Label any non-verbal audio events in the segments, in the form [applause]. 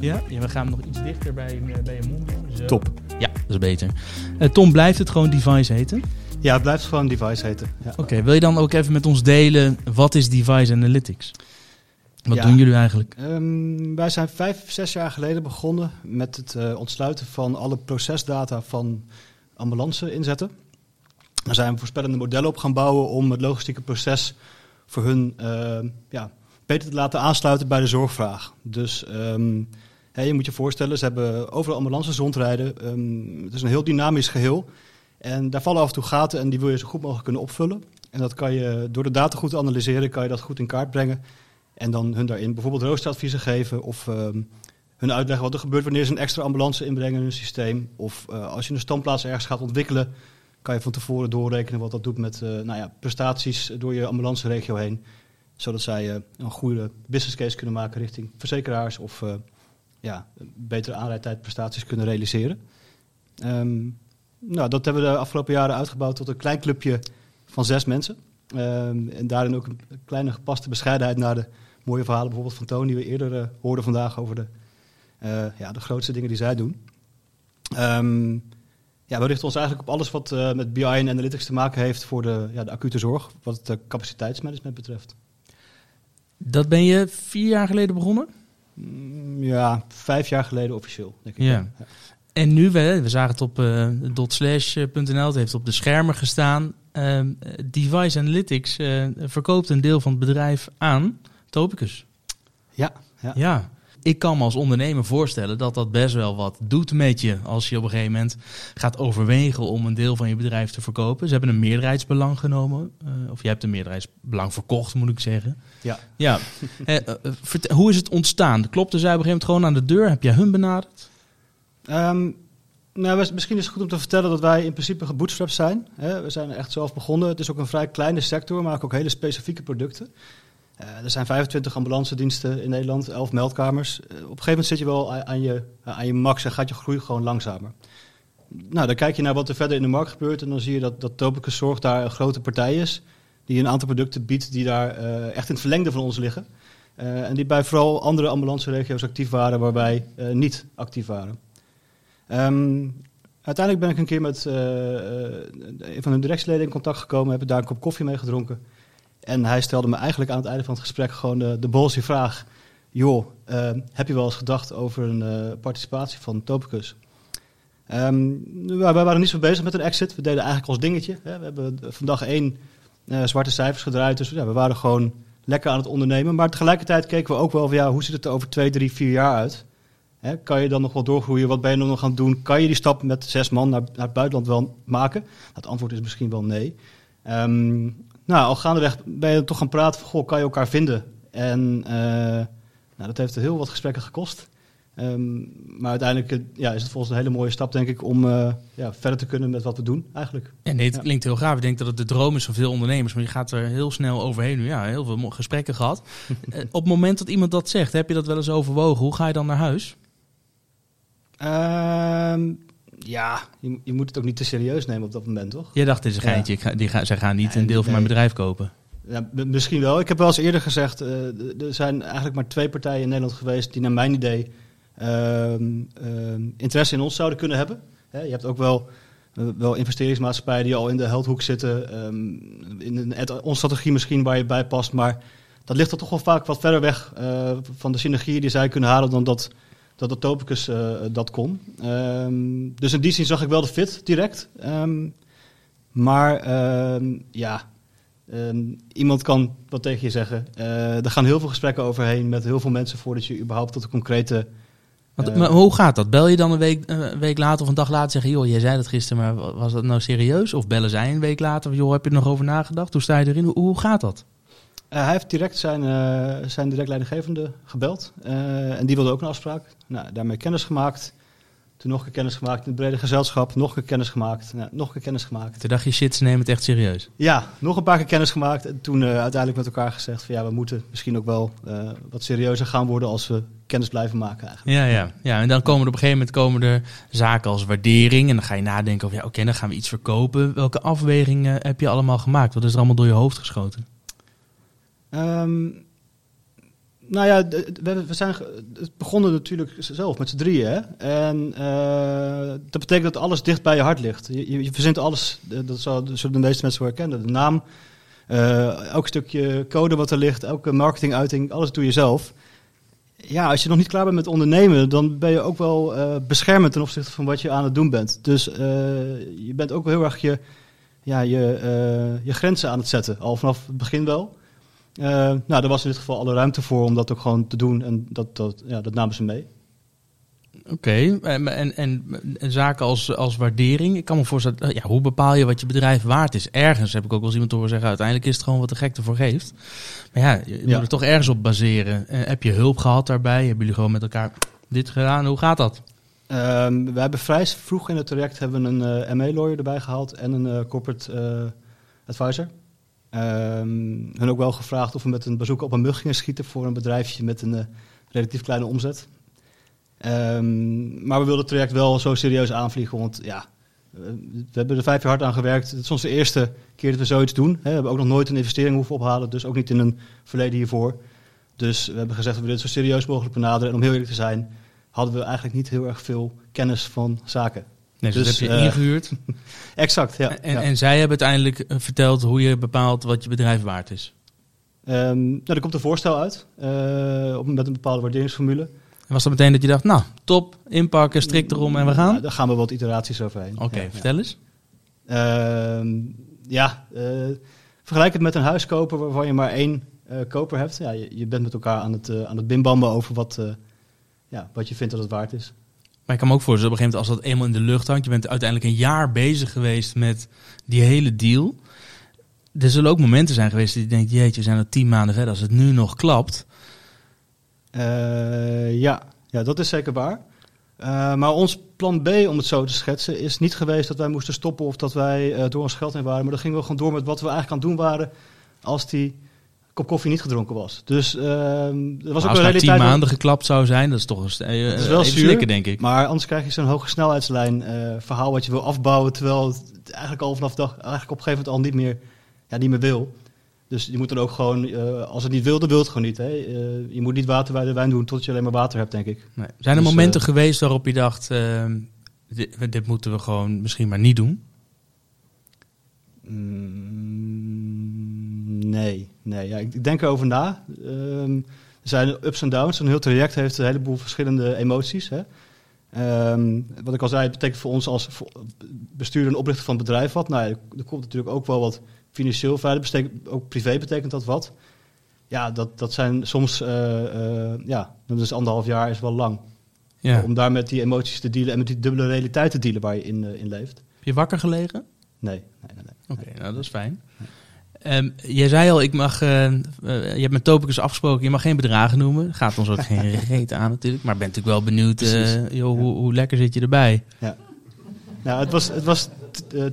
Ja? ja? we gaan hem nog iets dichter bij, bij je mond doen. Top. Ja, dat is beter. Tom, blijft het gewoon device heten? Ja, het blijft gewoon device heten. Ja. Oké, wil je dan ook even met ons delen, wat is device analytics? Wat doen jullie eigenlijk? Um, wij zijn vijf, zes jaar geleden begonnen met het uh, ontsluiten van alle procesdata van ambulance inzetten. Daar zijn we voorspellende modellen op gaan bouwen om het logistieke proces voor hun uh, ja, beter te laten aansluiten bij de zorgvraag. Dus hè, je moet je voorstellen, ze hebben overal ambulances rondrijden. Um, het is een heel dynamisch geheel. En daar vallen af en toe gaten en die wil je zo goed mogelijk kunnen opvullen. En dat kan je door de data goed te analyseren, kan je dat goed in kaart brengen. En dan hun daarin bijvoorbeeld roosteradviezen geven of um, hun uitleggen wat er gebeurt wanneer ze een extra ambulance inbrengen in hun systeem. Of uh, als je een standplaats ergens gaat ontwikkelen, kan je van tevoren doorrekenen wat dat doet met uh, nou ja, prestaties door je ambulanceregio heen. Zodat zij uh, een goede business case kunnen maken richting verzekeraars of ja, betere aanrijdtijd prestaties kunnen realiseren. Um, nou, dat hebben we de afgelopen jaren uitgebouwd tot een klein clubje van zes mensen. Um, en daarin ook een kleine gepaste bescheidenheid naar de mooie verhalen bijvoorbeeld van Toon, die we eerder uh, hoorden vandaag over de, ja, de grootste dingen die zij doen. Um, ja, we richten ons eigenlijk op alles wat met BI en analytics te maken heeft voor de, ja, de acute zorg, wat het capaciteitsmanagement betreft. Dat ben je vier jaar geleden begonnen? Mm, ja, vijf jaar geleden officieel, denk ik. Ja. ja. En nu, we, we zagen het op uh, .slash.nl, het heeft op de schermen gestaan. Uh, Device Analytics uh, verkoopt een deel van het bedrijf aan Topicus. Ja, ja. ja. Ik kan me als ondernemer voorstellen dat dat best wel wat doet met je als je op een gegeven moment gaat overwegen om een deel van je bedrijf te verkopen. Ze hebben een meerderheidsbelang genomen, of je hebt een meerderheidsbelang verkocht, moet ik zeggen. Ja. ja. [laughs] hoe is het ontstaan? Klopte zij op een gegeven moment gewoon aan de deur? Heb jij hun benaderd? Um, nou, misschien is het goed om te vertellen dat wij in principe gebootstrapped zijn. Hè. We zijn echt zelf begonnen. Het is ook een vrij kleine sector, we maken ook hele specifieke producten. Uh, er zijn 25 ambulance diensten in Nederland, 11 meldkamers. Uh, op een gegeven moment zit je wel aan je, aan je max en gaat je groei gewoon langzamer. Nou, dan kijk je naar wat er verder in de markt gebeurt en dan zie je dat, dat Topicus Zorg daar een grote partij is. Die een aantal producten biedt die daar uh, echt in het verlengde van ons liggen. en die bij vooral andere ambulanceregio's actief waren, waar wij niet actief waren. Um, uiteindelijk ben ik een keer met een van hun directieleden in contact gekomen, heb daar een kop koffie mee gedronken. En hij stelde me eigenlijk aan het einde van het gesprek gewoon de, de vraag. Joh, uh, heb je wel eens gedacht over een uh, participatie van Topicus? Um, wij waren niet zo bezig met een exit. We deden eigenlijk ons dingetje. Hè. We hebben vandaag één zwarte cijfers gedraaid. Dus ja, we waren gewoon lekker aan het ondernemen. Maar tegelijkertijd keken we ook wel van ja, hoe ziet het er over twee, drie, vier jaar uit? Hè, kan je dan nog wel doorgroeien? Wat ben je nog gaan doen? Kan je die stap met zes man naar, naar het buitenland wel maken? Het antwoord is misschien wel nee. Um, nou, al gaandeweg ben je toch gaan praten van, goh, kan je elkaar vinden? En uh, nou, dat heeft heel wat gesprekken gekost. Um, maar uiteindelijk ja, is het volgens een hele mooie stap, denk ik, om uh, ja, verder te kunnen met wat we doen eigenlijk. Ja, nee, het ja. klinkt heel gaaf. Ik denk dat het de droom is van veel ondernemers, maar je gaat er heel snel overheen. Ja, heel veel gesprekken gehad. uh, [laughs] op het moment dat iemand dat zegt, heb je dat wel eens overwogen? Hoe ga je dan naar huis? Um, ja, je, je, moet het ook niet te serieus nemen op dat moment, toch? Je dacht, dit is een geintje. Ja. Ik ga, die ga, zij gaan niet ja, een deel van mijn bedrijf kopen. Ja, misschien wel. Ik heb wel eens eerder gezegd, uh, er zijn eigenlijk maar twee partijen in Nederland geweest die naar mijn idee uh, uh, interesse in ons zouden kunnen hebben. Hè, je hebt ook wel, uh, wel investeringsmaatschappijen die al in de heldhoek zitten, um, in een onze strategie misschien waar je bij past, maar dat ligt er toch wel vaak wat verder weg uh, van de synergieën die zij kunnen halen dan dat dat de Topicus uh, dat kon. Um, dus in die zin zag ik wel de fit direct. Um, maar um, ja, iemand kan wat tegen je zeggen. Uh, er gaan heel veel gesprekken overheen met heel veel mensen voordat je überhaupt tot een concrete... Want, maar hoe gaat dat? Bel je dan een week, een week later of een dag later zeggen... joh, jij zei dat gisteren, maar was dat nou serieus? Of bellen zij een week later, joh, heb je er nog over nagedacht? Hoe sta je erin? Hoe, hoe gaat dat? Uh, hij heeft direct zijn, uh, zijn direct leidinggevende gebeld. Uh, en die wilde ook een afspraak. Nou, daarmee kennis gemaakt. Toen nog een kennis gemaakt in het brede gezelschap. Nog een kennis gemaakt. Nou, nog een kennis gemaakt. Toen dacht je, shit, ze nemen het echt serieus. Ja, nog een paar keer kennis gemaakt. En toen uiteindelijk met elkaar gezegd van ja, we moeten misschien ook wel wat serieuzer gaan worden als we kennis blijven maken eigenlijk. Ja, ja. ja en dan komen er op een gegeven moment komen er zaken als waardering. En dan ga je nadenken over ja, oké, okay, dan gaan we iets verkopen. Welke afwegingen heb je allemaal gemaakt? Wat is er allemaal door je hoofd geschoten? Um, Nou ja, we, zijn, het begonnen natuurlijk zelf met z'n drieën. Hè? En eh, dat betekent dat alles dicht bij je hart ligt. Je, verzint alles, dat zullen de meeste mensen wel herkennen. De naam, eh, elk stukje code wat er ligt, elke marketinguiting, alles doe je zelf. Ja, als je nog niet klaar bent met ondernemen, dan ben je ook wel eh, beschermend ten opzichte van wat je aan het doen bent. Dus je bent ook heel erg je, ja, je, je grenzen aan het zetten, al vanaf het begin wel. Eh, nou, er was in dit geval alle ruimte voor om dat ook gewoon te doen en dat, dat, ja, dat namen ze mee. Oké, en, en, en, en zaken als, als waardering. Ik kan me voorstellen, eh, ja, hoe bepaal je wat je bedrijf waard is? Ergens heb ik ook wel eens iemand horen zeggen, uiteindelijk is het gewoon wat de gek ervoor geeft. Maar ja, je Ja. moet er toch ergens op baseren. Eh, heb je hulp gehad daarbij? Hebben jullie gewoon met elkaar dit gedaan? Hoe gaat dat? Ehm, we hebben vrij vroeg in het traject hebben we een eh MA-lawyer erbij gehaald en een corporate advisor. Ehm hun ook wel gevraagd of we met een bezoek op een mug gingen schieten voor een bedrijfje met een eh, relatief kleine omzet. Ehm, maar we wilden het traject wel zo serieus aanvliegen, want ja, eh, we hebben er vijf jaar hard aan gewerkt. Het is onze eerste keer dat we zoiets doen. We hebben ook nog nooit een investering hoeven ophalen, dus ook niet in een verleden hiervoor. Dus we hebben gezegd dat we dit zo serieus mogelijk benaderen. En om heel eerlijk te zijn, hadden we eigenlijk niet heel erg veel kennis van zaken. Nee, dus, Dus, dat heb je eh, ingehuurd. [laughs] Exact, ja. en, ja. en zij hebben uiteindelijk eh, verteld hoe je bepaalt wat je bedrijf waard is. Ehm, nou, er komt een voorstel uit eh, met een bepaalde waarderingsformule. En was dat meteen dat je dacht, nou, top, inpakken, strik erom en we gaan? Nou, daar gaan we wat iteraties overheen. Oké, Ja, ja. vertel eens. Ehm, ja, vergelijk het met een huis kopen waarvan je maar één koper hebt. Ja, je, je bent met elkaar aan het, aan het bimbammen over wat, ja, wat je vindt dat het waard is. Maar ik kan me ook voorstellen, op een gegeven moment als dat eenmaal in de lucht hangt, je bent uiteindelijk een jaar bezig geweest met die hele deal. Er zullen ook momenten zijn geweest dat je denkt, jeetje, we zijn er tien maanden verder. Als het nu nog klapt, Eh, ja. ja, dat is zeker waar. Eh, maar ons plan B, om het zo te schetsen, is niet geweest dat wij moesten stoppen of dat wij eh, door ons geld heen waren. Maar dan gingen we gewoon door met wat we eigenlijk aan het doen waren als die kop koffie niet gedronken was. Dus ehm er was ook het een realiteit. tien maanden geklapt zou zijn, dat is toch een st- eh, Dat is wel even zuur. slikken, denk ik. Maar anders krijg je zo'n hoge snelheidslijn eh, verhaal wat je wil afbouwen, terwijl het eigenlijk al vanaf dag, eigenlijk op een gegeven moment al niet meer, ja, niet meer wil. Dus je moet dan ook gewoon, eh, als het niet wil, dan wil het gewoon niet. Hè? Eh, je moet niet water bij de wijn doen tot je alleen maar water hebt, denk ik. Nee. Zijn er Dus, momenten eh, geweest waarop je dacht, dit, dit moeten we gewoon misschien maar niet doen? Mm, nee, nee. Ja, ik, denk erover na. Ehm, er zijn ups en downs. Een heel traject heeft een heleboel verschillende emoties. Hè? Ehm, wat ik al zei, het betekent voor ons als bestuurder en oprichter van het bedrijf wat. Nou, ja, er komt natuurlijk ook wel wat financieel betekent, ook privé betekent dat wat. Ja, dat, dat zijn soms, eh, eh, ja, dat is anderhalf jaar is wel lang. Ja. Om daar met die emoties te dealen en met die dubbele realiteit te dealen waar je in, eh, in leeft. Heb je wakker gelegen? Nee, nee, nee. nee. Oké, nou dat is fijn. Ehm, jij zei al, ik mag, eh, eh, je hebt met Topicus afgesproken, je mag geen bedragen noemen. Gaat ons ook geen [laughs] reet aan natuurlijk. Maar ben natuurlijk wel benieuwd, Precies. joh, hoe, hoe lekker zit je erbij? Nou, het was, het was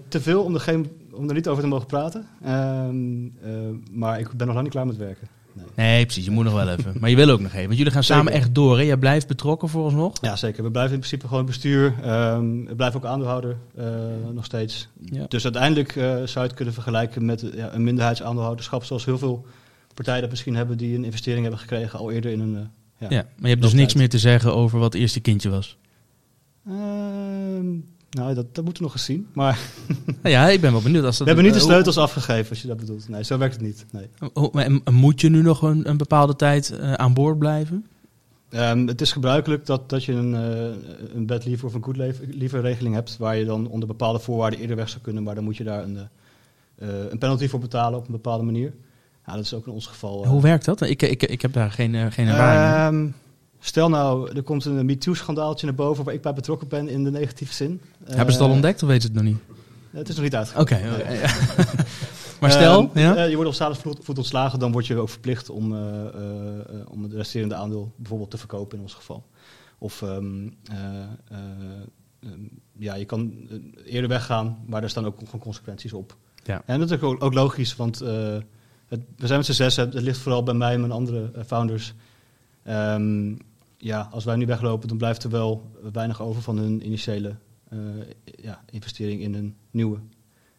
te veel om er, geen, om er niet over te mogen praten. Ehm, eh, maar ik ben nog lang niet klaar met werken. Nee. Nee, precies, je moet nog wel even. Maar je wil ook nog even, want jullie gaan samen Zeker. echt door. Hè? Jij blijft betrokken vooralsnog. Ja, zeker. We blijven in principe gewoon bestuur. Ehm we blijven ook aandeelhouder eh, nog steeds. Ja. Dus uiteindelijk eh, zou je het kunnen vergelijken met eh, ja, een minderheidsaandeelhouderschap. Zoals heel veel partijen dat misschien hebben die een investering hebben gekregen al eerder in een... Ja. ja. maar je hebt dus niks tijd. meer te zeggen over wat het eerste kindje was. Ehm, nou, dat, dat moeten we nog eens zien. Maar [laughs] Nou ja, ik ben wel benieuwd. Als we dat, hebben niet de eh, sleutels afgegeven, als je dat bedoelt. Nee, zo werkt het niet. Nee. en moet je nu nog een, een bepaalde tijd eh, aan boord blijven? Ehm, het is gebruikelijk dat, dat je een, uh, een bed liever of een goed liever regeling hebt, waar je dan onder bepaalde voorwaarden eerder weg zou kunnen, maar dan moet je daar een, uh, een penalty voor betalen op een bepaalde manier. Ja, dat is ook in ons geval. Hoe werkt dat? Ik, ik, ik heb daar geen, geen ervaring um, Stel nou, er komt een MeToo-schandaaltje naar boven waar ik bij betrokken ben in de negatieve zin. Hebben ze het al ontdekt of weten ze het nog niet? Het is nog niet uitgekomen. Oké. Okay. [laughs] Maar stel, uh, ja? uh, je wordt op voet ontslagen, dan word je ook verplicht om, uh, om het resterende aandeel bijvoorbeeld te verkopen in ons geval. Of um, um, ja, je kan eerder weggaan, maar daar staan ook gewoon consequenties op. Ja. En dat is ook, ook logisch, want het, we zijn met z'n zes, het ligt vooral bij mij en mijn andere founders. Um, ja, als wij nu weglopen, dan blijft er wel weinig over van hun initiële ja, investering in een nieuwe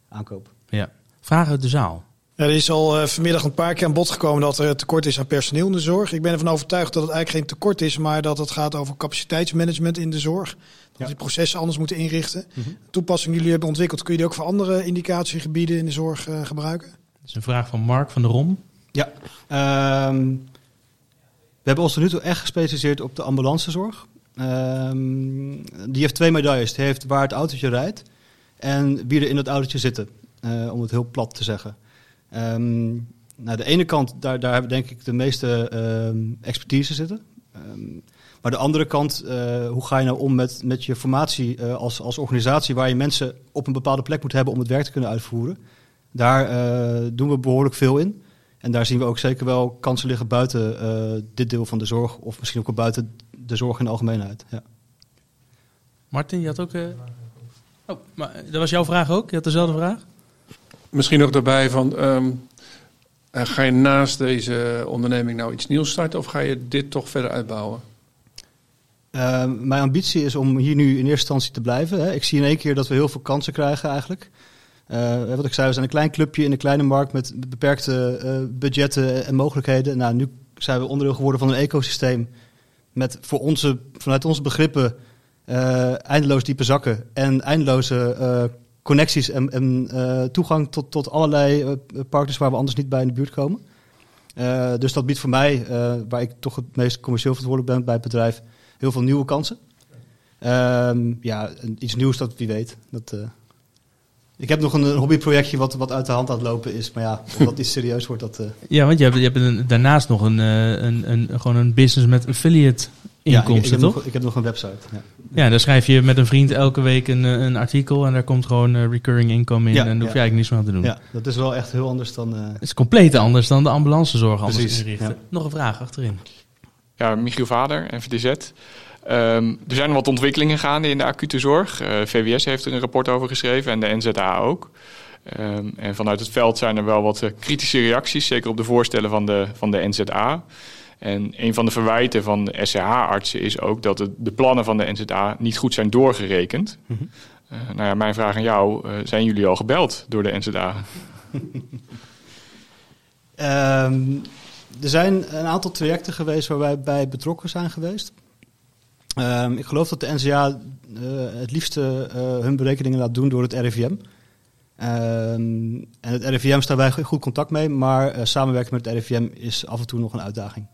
aankoop. Ja. Vragen uit de zaal. Er is al uh, vanmiddag een paar keer aan bod gekomen dat er tekort is aan personeel in de zorg. Ik ben ervan overtuigd dat het eigenlijk geen tekort is, maar dat het gaat over capaciteitsmanagement in de zorg. Dat ja. die processen anders moeten inrichten. Mm -hmm. Toepassing die jullie hebben ontwikkeld, kun je die ook voor andere indicatiegebieden in de zorg uh, gebruiken? Dat is een vraag van Mark van der Rom. Ja, um, we hebben ons tot nu toe echt gespecialiseerd op de ambulancezorg. Um, die heeft twee medailles. Die heeft waar het autootje rijdt en wie er in dat autootje zitten. Uh, om het heel plat te zeggen. Um, nou, de ene kant, daar, daar hebben denk ik de meeste um, expertise zitten. Maar de andere kant, uh, hoe ga je nou om met, met je formatie uh, als, als organisatie waar je mensen op een bepaalde plek moet hebben om het werk te kunnen uitvoeren? Daar doen we behoorlijk veel in. En daar zien we ook zeker wel kansen liggen buiten dit deel van de zorg, of misschien ook wel buiten de zorg in de algemeenheid. Ja. Martin, je had ook. Oh, maar dat was jouw vraag ook? Je had dezelfde vraag? Misschien nog daarbij van, um, ga je naast deze onderneming nou iets nieuws starten of ga je dit toch verder uitbouwen? Uh, mijn ambitie is om hier nu in eerste instantie te blijven. Hè. Ik zie in één keer dat we heel veel kansen krijgen eigenlijk. Uh, wat ik zei, we zijn een klein clubje in een kleine markt met beperkte uh, budgetten en mogelijkheden. Nou, nu zijn we onderdeel geworden van een ecosysteem met voor onze, vanuit onze begrippen eindeloos diepe zakken en eindeloze connecties en, toegang tot, tot allerlei partners waar we anders niet bij in de buurt komen. Dus dat biedt voor mij, waar ik toch het meest commercieel verantwoordelijk ben bij het bedrijf, heel veel nieuwe kansen. Um, ja, iets nieuws dat wie weet. Dat, ik heb nog een, hobbyprojectje wat, wat uit de hand aan het lopen is. Maar ja, dat iets serieus wordt, dat... Ja, want je hebt, je hebt een, daarnaast nog een, een, een, gewoon een business met affiliate inkomsten, ja, ik, ik heb toch? Nog, ik heb nog een website. Ja. ja, daar schrijf je met een vriend elke week een, een artikel en daar komt gewoon uh, recurring income in Ja, en daar hoef je eigenlijk niets meer aan te doen. Ja, dat is wel echt heel anders dan... uh, Het is compleet anders dan de ambulancezorg anders Precies, inrichten. ja. Nog een vraag achterin. Ja, Michiel Vader, NVTZ. Ehm, er zijn wat ontwikkelingen gaande in de acute zorg. Eh, VWS heeft er een rapport over geschreven en de NZA ook. Ehm, en vanuit het veld zijn er wel wat eh, kritische reacties, zeker op de voorstellen van de, van de NZA. En een van de verwijten van de SCH-artsen is ook dat het, de plannen van de NZA niet goed zijn doorgerekend. Eh, nou ja, mijn vraag aan jou, zijn jullie al gebeld door de NZA? Ehm, er zijn een aantal trajecten geweest waar wij bij betrokken zijn geweest. Ehm, ik geloof dat de NCA eh, het liefste eh, hun berekeningen laat doen door het RIVM. Ehm, en het RIVM staan wij goed contact mee, maar eh, samenwerken met het RIVM is af en toe nog een uitdaging.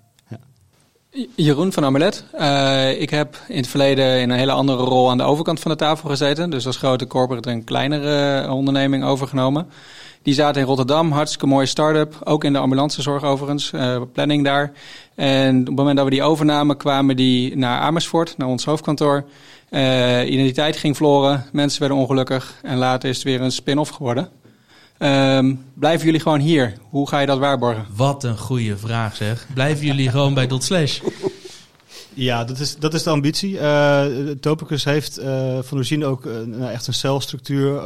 Jeroen van Amulet. Uh, ik heb in het verleden in een hele andere rol aan de overkant van de tafel gezeten. Dus als grote corporate een kleinere onderneming overgenomen. Die zaten in Rotterdam, hartstikke mooie start-up. Ook in de ambulancezorg overigens, uh, planning daar. En op het moment dat we die overnamen kwamen die naar Amersfoort, naar ons hoofdkantoor. Uh, identiteit ging verloren, mensen werden ongelukkig. En later is het weer een spin-off geworden. Um, blijven jullie gewoon hier? Hoe ga je dat waarborgen? Wat een goede vraag zeg. Blijven jullie gewoon bij dot slash? Ja, dat is, dat is de ambitie. Uh, Topicus heeft uh, van origine ook uh, echt een celstructuur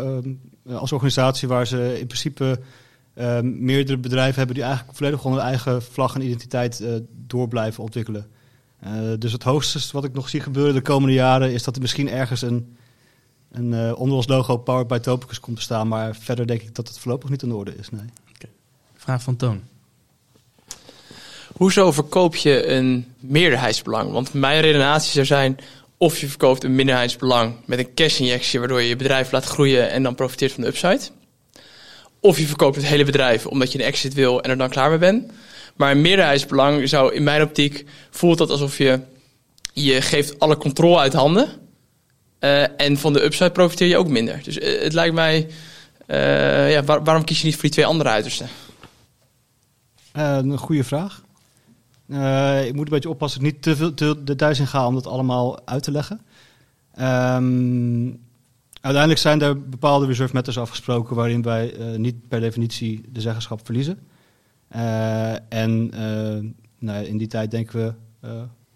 als organisatie waar ze in principe meerdere bedrijven hebben die eigenlijk volledig onder eigen vlag en identiteit door blijven ontwikkelen. dus het hoogste wat ik nog zie gebeuren de komende jaren is dat er misschien ergens een een uh, onder ons logo Powered by Topicus komt te staan. Maar verder denk ik dat het voorlopig niet aan de orde is. Nee. Okay. Vraag van Toon. Hoezo verkoop je een meerderheidsbelang? Want mijn redenatie zou zijn... of je verkoopt een minderheidsbelang met een cash-injectie... waardoor je je bedrijf laat groeien en dan profiteert van de upside. Of je verkoopt het hele bedrijf omdat je een exit wil en er dan klaar mee bent. Maar een meerderheidsbelang zou in mijn optiek... voelt dat alsof je... je geeft alle controle uit handen... Uh, en van de upside profiteer je ook minder. Dus uh, het lijkt mij, uh, ja, waar, waarom kies je niet voor die twee andere uitersten? een goede vraag. Ik moet een beetje oppassen niet te veel te details in ga om dat allemaal uit te leggen. Um, uiteindelijk zijn er bepaalde reserve matters afgesproken waarin wij niet per definitie de zeggenschap verliezen. en nou, in die tijd denken we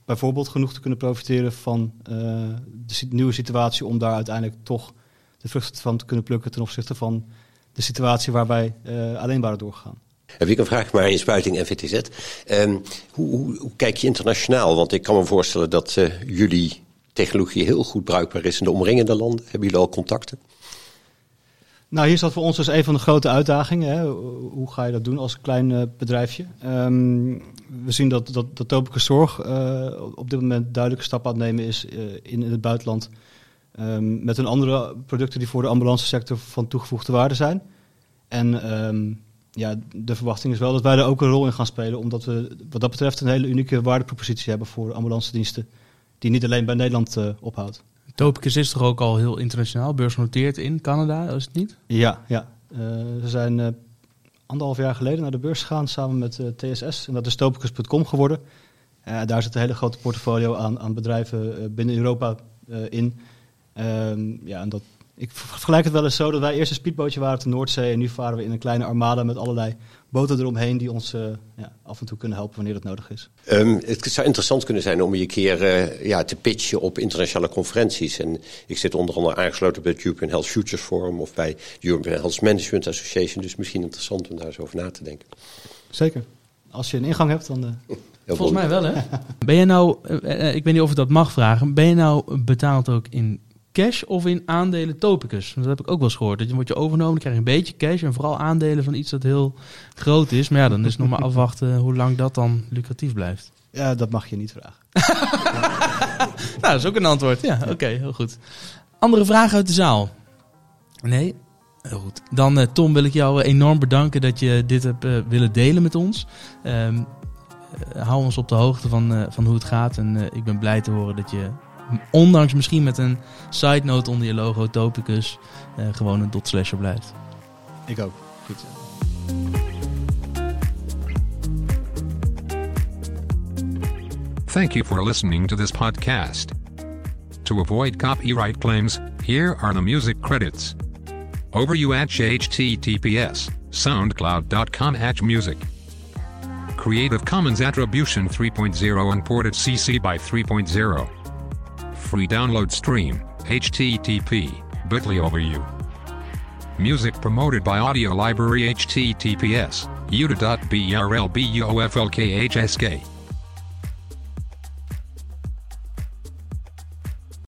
bijvoorbeeld genoeg te kunnen profiteren van de nieuwe situatie om daar uiteindelijk toch de vruchten van te kunnen plukken ten opzichte van de situatie waarbij uh, alleen waren doorgegaan. Heb ik een vraag, Marijn Spuiting, NVTZ. Um, hoe, hoe, hoe, kijk je internationaal? Want ik kan me voorstellen dat uh, jullie technologie heel goed bruikbaar is in de omringende landen. Hebben jullie al contacten? Nou, hier zat voor ons dus een van de grote uitdagingen. Hè. Hoe ga je dat doen als klein uh, bedrijfje? Um, we zien dat, dat, dat Topicus Zorg uh, op dit moment duidelijke stappen aan het nemen is in, in het buitenland. Um, met een andere producten die voor de ambulance sector van toegevoegde waarde zijn. En um, ja, de verwachting is wel dat wij er ook een rol in gaan spelen. Omdat we wat dat betreft een hele unieke waardepropositie hebben voor ambulance diensten. Die niet alleen bij Nederland ophoudt. Topicus is toch ook al heel internationaal, beursgenoteerd in Canada, is het niet? Ja, ja. Uh, we zijn uh, anderhalf jaar geleden naar de beurs gegaan samen met TSS. En dat is topicus.com geworden. daar zit een hele grote portfolio aan, aan bedrijven binnen Europa in. Ehm, ja, en dat, ik vergelijk het wel eens zo dat wij eerst een speedbootje waren op de Noordzee. En nu varen we in een kleine armada met allerlei boten eromheen die ons uh, ja, af en toe kunnen helpen wanneer dat nodig is. Um, het zou interessant kunnen zijn om je een keer uh, ja, te pitchen op internationale conferenties. En ik zit onder andere aangesloten bij het European Health Futures Forum of bij de European Health Management Association. Dus misschien interessant om daar eens over na te denken. Zeker. Als je een ingang hebt, dan. [laughs] Uh... Volgens mij wel, hè? [laughs] ben je nou, ik weet niet of ik dat mag vragen, ben je nou betaald ook in cash of in aandelen topicus? Dat heb ik ook wel eens gehoord. Dat je wordt je overgenomen, dan krijg je een beetje cash en vooral aandelen van iets dat heel groot is. Maar ja, dan is het nog maar afwachten [laughs] hoe lang dat dan lucratief blijft. Ja, dat mag je niet vragen. [laughs] nou, dat is ook een antwoord. Ja, oké, okay, heel goed. Andere vragen uit de zaal? Nee? Heel goed. Dan uh, Tom wil ik jou enorm bedanken dat je dit hebt uh, willen delen met ons. Um, uh, hou ons op de hoogte van, van hoe het gaat. En ik ben blij te horen dat je ondanks misschien met een side note onder je logo Topicus, uh, gewoon een dot slasher blijft. Ik ook. Goed zo. Thank you for listening to this podcast. To avoid copyright claims, here are the music credits. Over you at https soundcloud.com at music. Creative Commons Attribution 3.0 Unported CC by 3.0 free download stream, http, bit.ly over you. Music promoted by Audio Library https, uta.brlbuflkhsk.